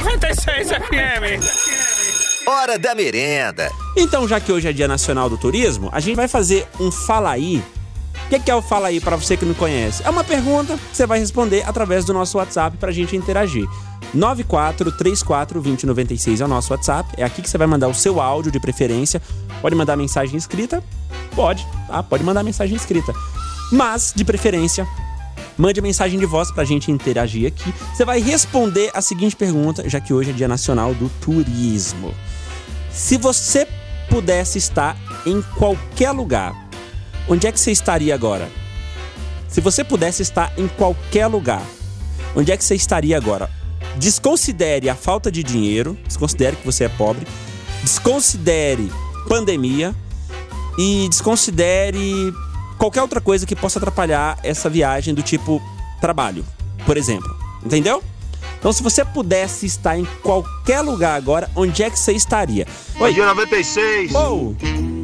96 FM. Hora da merenda. Então, já que hoje é Dia Nacional do Turismo, a gente vai fazer um Fala Aí. O que, que é o Fala Aí para você que não conhece? É uma pergunta que você vai responder através do nosso WhatsApp pra gente interagir. 94342096 é o nosso WhatsApp. É aqui que você vai mandar o seu áudio de preferência. Pode mandar mensagem escrita? Pode, tá? Pode mandar mensagem escrita. Mas, de preferência, mande mensagem de voz pra gente interagir aqui. Você vai responder a seguinte pergunta, já que hoje é Dia Nacional do Turismo. Se você pudesse estar em qualquer lugar, onde é que você estaria agora? Se você pudesse estar em qualquer lugar, onde é que você estaria agora? Desconsidere a falta de dinheiro, desconsidere que você é pobre, desconsidere pandemia e desconsidere qualquer outra coisa que possa atrapalhar essa viagem do tipo trabalho, por exemplo. Entendeu? Então, se você pudesse estar em qualquer lugar agora, onde é que você estaria? Oi. Dia 96. Ô,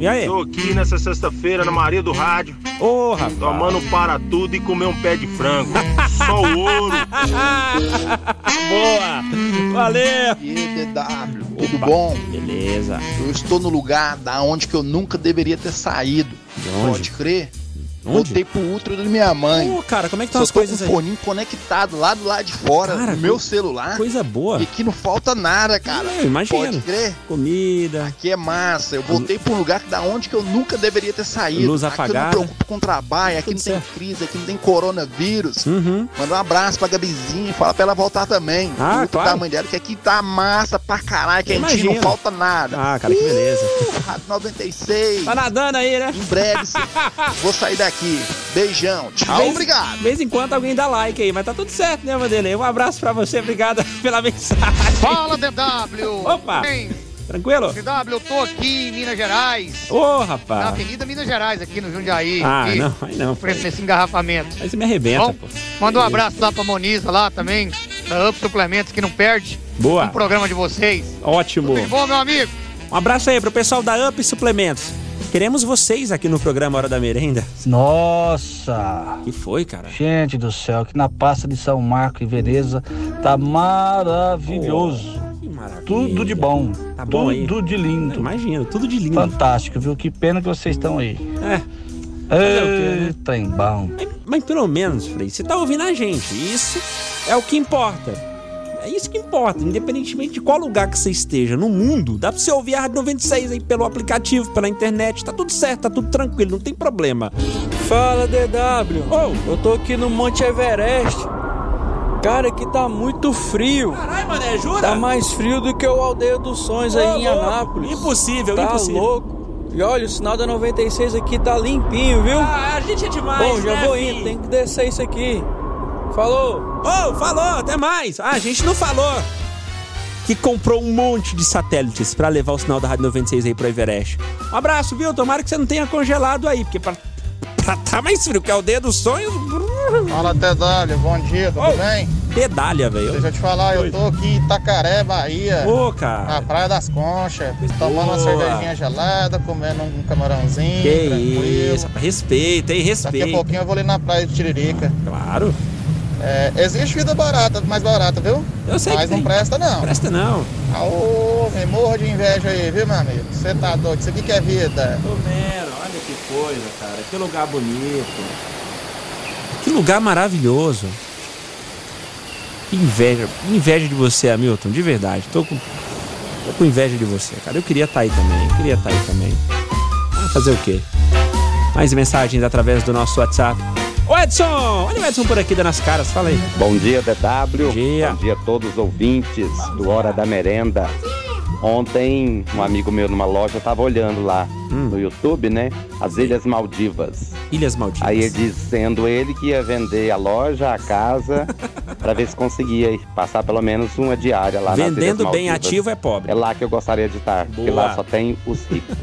e aí? Tô aqui nessa sexta-feira na Maria do Rádio, Ô, rapaz. tomando para tudo e comer um pé de frango. Só o ouro. Boa! Valeu! E DW, tudo Opa. bom? Beleza. Eu estou no lugar da onde que eu nunca deveria ter saído. De onde? Pode crer? Onde? Voltei pro útero da minha mãe. Ô, cara, como é que Só as tô com coisas o aí? foninho conectado lá do lado de fora, Cara, no meu celular. Coisa boa. E aqui não falta nada, cara. Eu imagino. Pode crer? Comida. Aqui é massa. Eu voltei pra um lugar que da onde que eu nunca deveria ter saído. Luz aqui apagada. eu não me preocupo com trabalho, aqui Tudo não tem certo. crise, aqui não tem coronavírus. Uhum. Manda um abraço pra Gabizinha e fala pra ela voltar também. Ah, Tudo claro. da mãe dela, que aqui tá massa pra caralho, quentinho, Imagino. não falta nada. Ah, cara, que beleza. Uh, Rádio 96. Tá nadando aí, né? Em breve, vou sair daqui. Beijão. Tchau, Vez- obrigado. De vez em quando alguém dá like aí, mas tá tudo certo, né, Vanderlei? Um abraço pra você, obrigado pela mensagem. Fala, DW! Opa! Bem, Tranquilo? DW, eu tô aqui em Minas Gerais, Ô, na rapaz. Avenida Minas Gerais, aqui no Jundiaí. Ah, aqui, não, aí não. Preso nesse engarrafamento. Aí você me arrebenta, Bom, pô. manda um abraço lá pra Moniza lá também, da Up Suplementos, que não perde Boa. um programa de vocês. Ótimo. Tudo bom, meu amigo? Um abraço aí pro pessoal da Up Suplementos. Queremos vocês aqui no programa Hora da Merenda. Nossa! que foi, cara? Gente do céu, que na pasta de São Marco e Veneza tá maravilhoso. Que maravilha. Tudo de bom. Tá bom aí? Tudo de lindo. Imagino, tudo de lindo. Fantástico, viu? Que pena que vocês estão aí. É. Né? Eita, em bom. Mas, mas pelo menos, Frei, você tá ouvindo a gente. Isso é o que importa. É isso que importa, independentemente de qual lugar que você esteja no mundo, dá pra você ouvir a Rádio 96 aí pelo aplicativo, pela internet, tá tudo certo, tá tudo tranquilo, não tem problema. Fala DW, Ô, eu tô aqui no Monte Everest. Cara, aqui tá muito frio. caralho, mané, ajuda! Tá mais frio do que o Aldeia dos Sonhos aí Ô, em louco, Anápolis. Impossível, Tá impossível. louco. E olha, o sinal da 96 aqui tá limpinho, viu? Ah, a gente é demais, Bom, já né, vou indo, tem que descer isso aqui. Falou! Ô, falou, até mais. Ah, a gente não falou que comprou um monte de satélites pra levar o sinal da Rádio 96 aí pro Everest. Um abraço, viu? Tomara que você não tenha congelado aí, porque pra, pra tá mais frio que é o dedo dos sonhos. Fala TW, bom dia, tudo Ô. bem? Pedalha, velho. Deixa eu te falar, eu tô aqui em Itacaré, Bahia, Ô, na cara. Praia das Conchas, tomando uma Boa. cervejinha gelada, comendo um camarãozinho, Que tranquilo. isso, respeita, hein? Daqui a pouquinho eu vou ali na praia de Tiririca. Claro. É, existe vida barata, mais barata, viu? Eu sei Mas não tem. presta não. Presta não. Aô, me morro de inveja aí, viu, meu amigo? Você tá doido, isso aqui que é vida. Tô vendo, olha que coisa, cara. Que lugar bonito. Que lugar maravilhoso. Que inveja. Inveja de você, Hamilton, de verdade. Tô com, tô com inveja de você, cara. Eu queria estar aí também. Eu queria estar aí também. Ah, fazer o quê? Mais mensagens através do nosso WhatsApp. Ô Edson! Olha o Edson por aqui dando as caras, fala aí. Bom dia, DW. Bom dia. Bom dia a todos os ouvintes do Hora da Merenda. Ontem, um amigo meu numa loja tava olhando lá Hum. no YouTube, né? As Ilhas Maldivas. Ilhas Maldivas. Aí ele dizendo ele que ia vender a loja, a casa, pra ver se conseguia passar pelo menos uma diária lá nas Ilhas Vendendo bem ativo é pobre. É lá que eu gostaria de estar, porque Boa. lá só tem os ricos.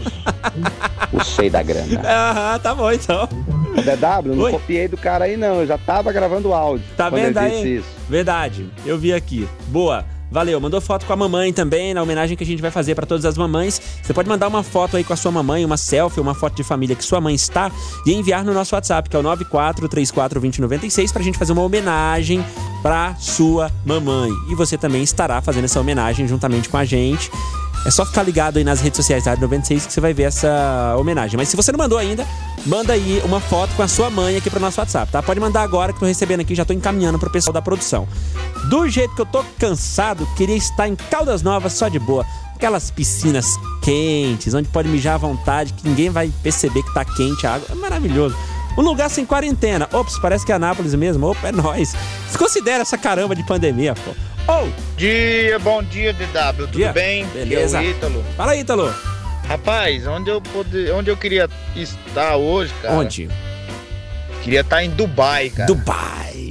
os cheios da grana. Aham, tá bom então. O DW, não Oi. copiei do cara aí não, eu já tava gravando áudio Tá vendo aí? isso. Verdade, eu vi aqui. Boa. Valeu, mandou foto com a mamãe também, na homenagem que a gente vai fazer pra todas as mamães. Você pode mandar uma foto aí com a sua mamãe, uma selfie, uma foto de família que sua mãe está e enviar no nosso WhatsApp, que é o 94342096, pra gente fazer uma homenagem pra sua mamãe. E você também estará fazendo essa homenagem juntamente com a gente. É só ficar ligado aí nas redes sociais da Rádio 96 que você vai ver essa homenagem. Mas se você não mandou ainda, manda aí uma foto com a sua mãe aqui pro nosso WhatsApp, tá? Pode mandar agora que tô recebendo aqui, já tô encaminhando pro pessoal da produção. Do jeito que eu tô cansado, queria estar em Caldas Novas só de boa. Aquelas piscinas quentes, onde pode mijar à vontade, que ninguém vai perceber que tá quente a água. É maravilhoso. Um lugar sem quarentena. Ops, parece que é Anápolis mesmo. Opa, é nóis. Desconsidera essa caramba de pandemia, pô. Oh, Dia, bom dia, DW. Tudo Dia. bem? Beleza. Aqui é Ítalo. fala aí, Ítalo. Rapaz, onde eu, pode... onde eu queria estar hoje, cara? Onde? Queria estar em Dubai, cara. Dubai.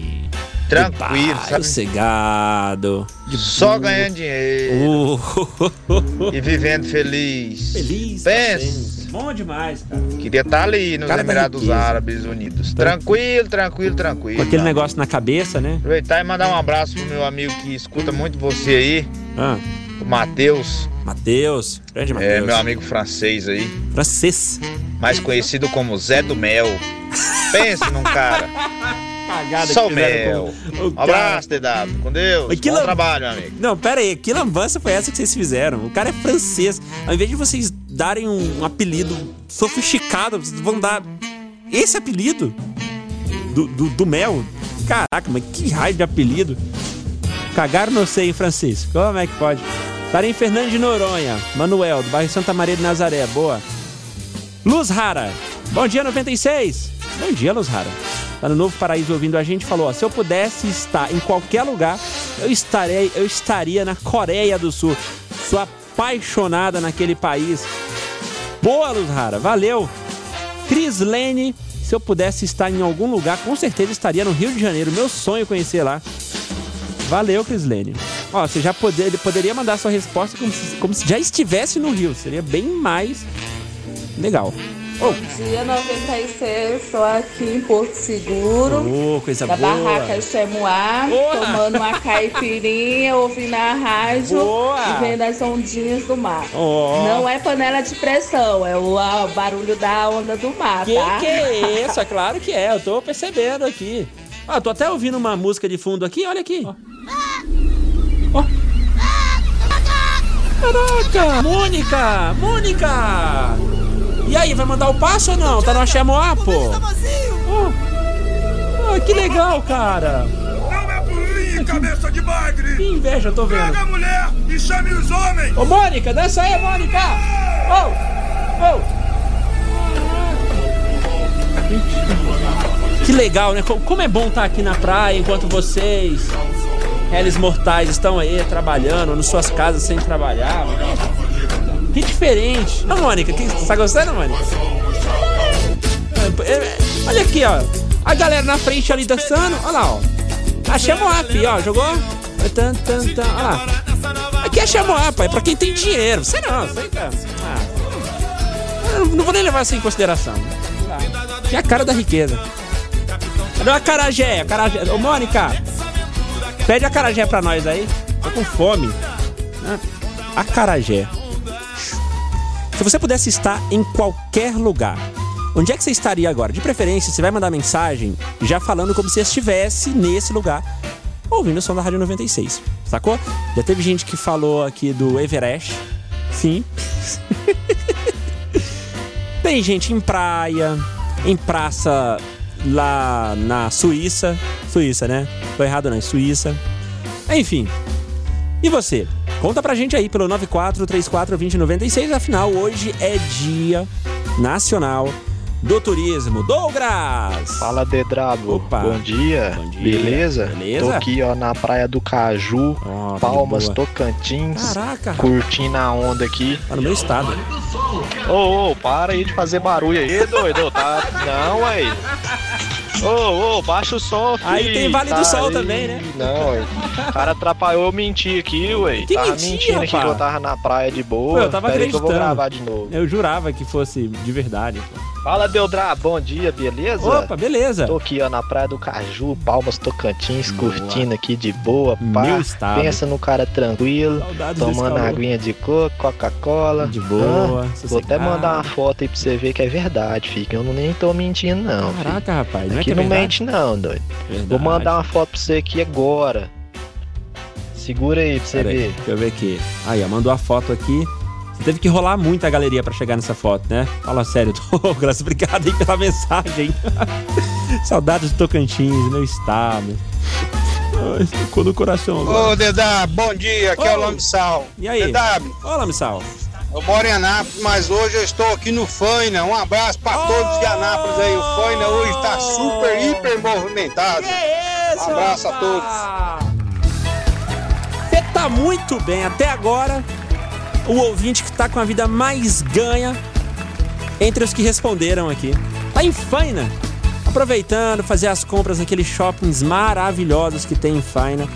Tranquilo, sabe? sossegado. Só ganhando dinheiro Uh, e vivendo feliz. Feliz. Pensa. contente. Bom demais, cara. Queria estar ali nos Cara Emirados. Árabes Unidos. Tranquilo, tranquilo, tranquilo. Com aquele tá? negócio na cabeça, né? Aproveitar e mandar um abraço pro meu amigo que escuta muito você aí, Ah, o Matheus. Matheus. Grande É, Matheus. meu amigo francês aí, Francês. mais conhecido como Zé do Mel. Pense num cara. Cagada Só que fizeram mel. com Um abraço, DW. Com Deus. Mas que Bom lam- trabalho, meu amigo. Não, pera aí, que lambança foi essa que vocês fizeram? O cara é francês. Ao invés de vocês darem um, apelido sofisticado, vocês vão dar esse apelido do, do, do mel. Caraca, mas que raio de apelido. Cagaram no sei em francês. Como é que pode? Estarei em Fernando de Noronha. Manuel, do bairro Santa Maria de Nazaré. Boa. Luz Rara. Bom dia, 96. Bom dia, Luz Rara. Tá no Novo Paraíso ouvindo a gente falou: ó, se eu pudesse estar em qualquer lugar, eu estarei, eu estaria na Coreia do Sul. Sou apaixonada naquele país. Boa, Luz Rara, valeu. Cris Lene, se eu pudesse estar em algum lugar, com certeza estaria no Rio de Janeiro. Meu sonho é conhecer lá. Valeu, Cris Lene. Ó, você já poder, poderia mandar sua resposta como se, como se já estivesse no Rio. Seria bem mais legal. Oh, Dia 96, estou aqui em Porto Seguro, oh, coisa da boa. barraca Boa. tomando uma caipirinha, ouvindo a rádio Boa. e vendo as ondinhas do mar. Ó. Não é panela de pressão, é o ah, barulho da onda do mar, Que tá? que é isso? É claro que é, eu tô percebendo aqui. Ah, tô até ouvindo uma música de fundo aqui, olha aqui. Ó. Ó. Caraca! Mônica! Mônica! E aí, vai mandar o passo ou não? Tá no Axemoá, pô? Ó. Ah, que legal, cara! Não é cabeça de bagre! Que inveja, eu tô vendo. Pega a mulher e chame os homens! Ô, Mônica, desce aí, Mônica! Ô! Ô! Que legal, né? Co- Como é bom estar aqui na praia enquanto vocês, réis mortais, estão aí trabalhando nas suas casas sem trabalhar. Que diferente. Ô, Mônica, que, tá gostando, Mônica? É, é, Olha aqui, ó. A galera na frente ali dançando. Olha lá, ó. A Chamoá, fi, ó. Jogou? Tan, tan, tan. Olha lá. Aqui é Chamoá, pai. Pra quem tem dinheiro. Você não, você tá. Ah, não vou nem levar isso em consideração. Que é a cara da riqueza. Cadê a carajé? Carajé. Ô, Mônica, pede a carajé pra nós aí. Tô com fome. A carajé. Se você pudesse estar em qualquer lugar, onde é que você estaria agora? De preferência, você vai mandar mensagem já falando como se estivesse nesse lugar, ouvindo o som da Rádio 96. Sacou? Já teve gente que falou aqui do Everest. Sim. Tem gente em praia, em praça lá na Suíça. Suíça, né? Tô errado, não, é Suíça. Enfim. E você? Conta pra gente aí pelo 94342096. Afinal, hoje é dia nacional do turismo. Douglas! Fala, Dedrabo. Opa. Bom dia. Bom dia. Beleza? Beleza? Tô aqui, ó, na praia do Caju, de Palmas. Tocantins. Caraca, Curtindo a onda aqui. tá no meu estado. Ô, ô, para aí de fazer barulho aí, doido. Tá... Não, ué. Ô, ô, baixa o som, filho. Aí tem Vale do Tá Sol aí. também, né? Não, ué. O cara atrapalhou eu mentir aqui, ué. Que tava mentira, mentindo aqui pá? que eu tava na praia de boa. Pô, eu tava Pera aí que eu vou acreditando. gravar de novo. Eu jurava que fosse de verdade. pô. Fala, Deodra, bom dia, beleza? Opa, beleza. Tô aqui, ó, na Praia do Caju, Palmas Tocantins, curtindo aqui de boa, pá. Meu estado. Pensa no cara tranquilo, Saudades tomando aguinha de coco, Coca-Cola. De boa, Ah, vou até mandar uma foto aí pra você ver que é verdade, filho. que Eu não nem tô mentindo, não. filho. Caraca, rapaz, não é Aqui é não verdade? mente, não, doido. Verdade. Vou mandar uma foto pra você aqui agora. Segura aí pra você Pera aí, ver. deixa eu ver aqui. Aí, ó, mandou a foto aqui. Teve que rolar muito a galeria pra chegar nessa foto, né? Fala sério, Douglas. Obrigado aí pela mensagem. Saudades do Tocantins, meu estado. Ai, ficou no coração agora. Ô, DW, bom dia, aqui é o Lambsal. E aí? DW, Olá, Missal. eu moro em Anápolis, mas hoje eu estou aqui no Faina. Um abraço pra todos de Anápolis aí. O Faina hoje tá super, hiper movimentado. Um abraço a todos. Você tá muito bem até agora. O ouvinte que tá com a vida mais ganha entre os que responderam aqui. Tá em Faina. Aproveitando, fazer as compras naqueles shoppings maravilhosos que tem em Faina.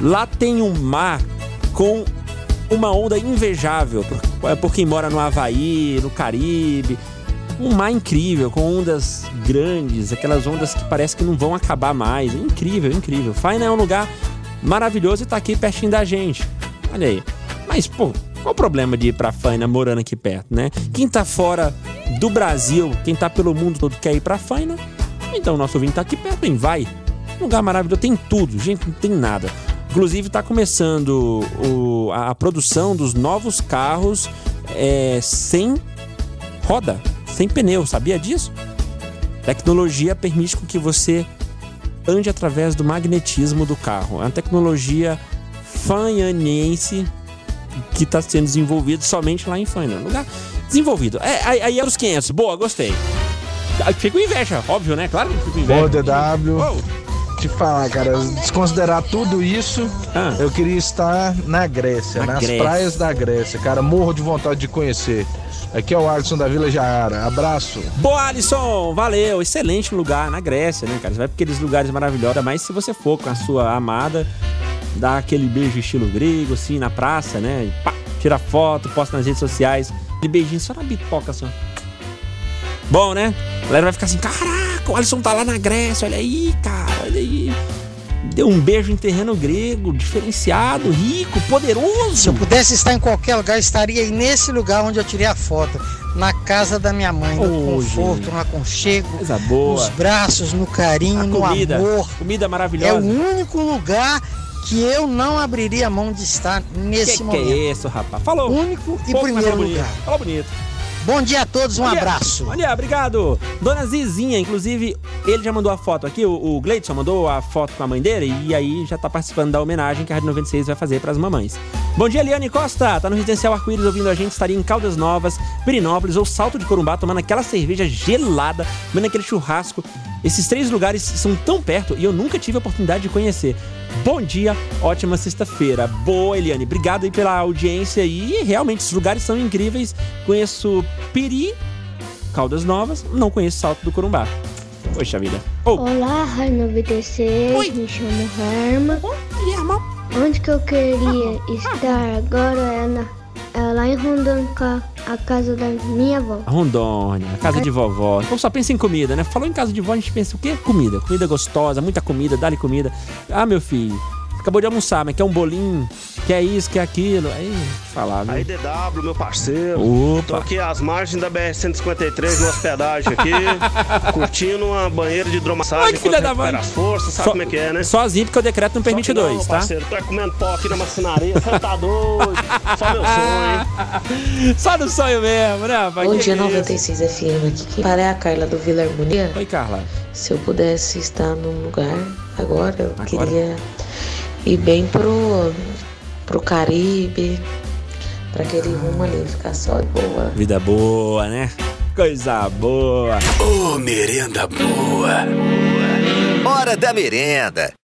Lá tem um mar com uma onda invejável por, por quem mora no Havaí, no Caribe. Um mar incrível, com ondas grandes, aquelas ondas que parece que não vão acabar mais. Incrível, incrível. Faina é um lugar maravilhoso e tá aqui pertinho da gente. Olha aí. Mas, pô, qual o problema de ir pra Faina morando aqui perto, né? Quem tá fora do Brasil, quem tá pelo mundo todo quer ir pra Faina, então o nosso ouvinte tá aqui perto, hein? Vai. Lugar maravilhoso, tem tudo, gente, não tem nada. Inclusive tá começando o- a, a produção dos novos carros é, sem roda, sem pneu, sabia disso? Tecnologia permite que você ande através do magnetismo do carro. É uma tecnologia fanhaniense que está sendo desenvolvido somente lá em Faina. Um Lugar desenvolvido. É, aí, aí é os 500. Boa, gostei. Ah, Fico inveja, óbvio, né? Claro que fico com inveja. Ô, DW, te falar, cara, desconsiderar tudo isso, eu queria estar na Grécia, Ah. Na nas Grécia. praias da Grécia, cara, morro de vontade de conhecer. Aqui é o Alisson da Vila Jaara, abraço. Boa, Alisson! Valeu! Excelente lugar na Grécia, né, cara? Você vai pra aqueles lugares maravilhosos, mas se você for com a sua amada, dá aquele beijo estilo grego, assim, na praça, né? E pá, tira foto, posta nas redes sociais. Aquele beijinho só na pipoca, assim, ó. Bom, né? A galera vai ficar assim, caraca, o Alisson tá lá na Grécia, olha aí, cara, olha aí. Deu um beijo em terreno grego, diferenciado, rico, poderoso. Se eu pudesse estar em qualquer lugar, estaria aí nesse lugar onde eu tirei a foto. Na casa da minha mãe, no Ô, conforto, gente. no aconchego, Coisa boa. nos braços, no carinho, A no comida, amor. comida É maravilhosa. o único lugar que eu não abriria mão de estar nesse que, que momento. é isso, rapaz? Falou. Único e Pouco, primeiro falou bonito. lugar. Falou bonito. Bom dia a todos, um Olha, abraço. Olha, obrigado. Dona Zizinha, inclusive, ele já mandou a foto aqui, o, o Gleidson mandou a foto com a mãe dele e aí já tá participando da homenagem que a Rádio 96 vai fazer pras mamães. Bom dia, Eliane Costa. Tá no Residencial Arco-Íris ouvindo a gente, estaria em Caldas Novas, Pirinópolis ou Salto de Corumbá, tomando aquela cerveja gelada, comendo aquele churrasco. Esses três lugares são tão perto e eu nunca tive a oportunidade de conhecer. Bom dia, ótima sexta-feira. Boa, Eliane. Obrigado aí pela audiência e realmente esses lugares são incríveis. Conheço Piri, Caldas Novas, não conheço Salto do Corumbá. Poxa vida. Olá, Rádio 96, me chamo Herma. Onde que eu queria estar agora é, na, é lá em Rondônia, a, a casa da minha avó. Rondônia, casa de vovó. Então só pensa em comida, né? Falou em casa de vó, a gente pensa o quê? Comida. Comida gostosa, muita comida, dá-lhe comida. Ah, meu filho, acabou de almoçar, mas quer um bolinho, quer isso, quer aquilo. Aí, deixa eu falar, viu? Aí, DW, meu parceiro. Opa. Tô aqui às margens da BR-153, no hospedagem aqui, curtindo uma banheira de hidromassagem Ai, que filha da mãe. as forças, sabe Só- como é que é, né? Sozinho, porque o decreto não permite não, dois, meu tá? parceiro, tô é comendo pó aqui na marcenaria, você tá doido? Só meu sonho, hein? Só no sonho mesmo, né, rapaz? Bom Que dia, isso? 96 FM aqui. Quem para é a Carla do Vila Harmonia. Oi, Carla. Se eu pudesse estar num lugar agora, eu queria ir bem pro, pro Caribe, pra aquele rumo ali, ficar só de boa. Vida boa, né? Coisa boa. Ô, merenda boa. Hora da merenda.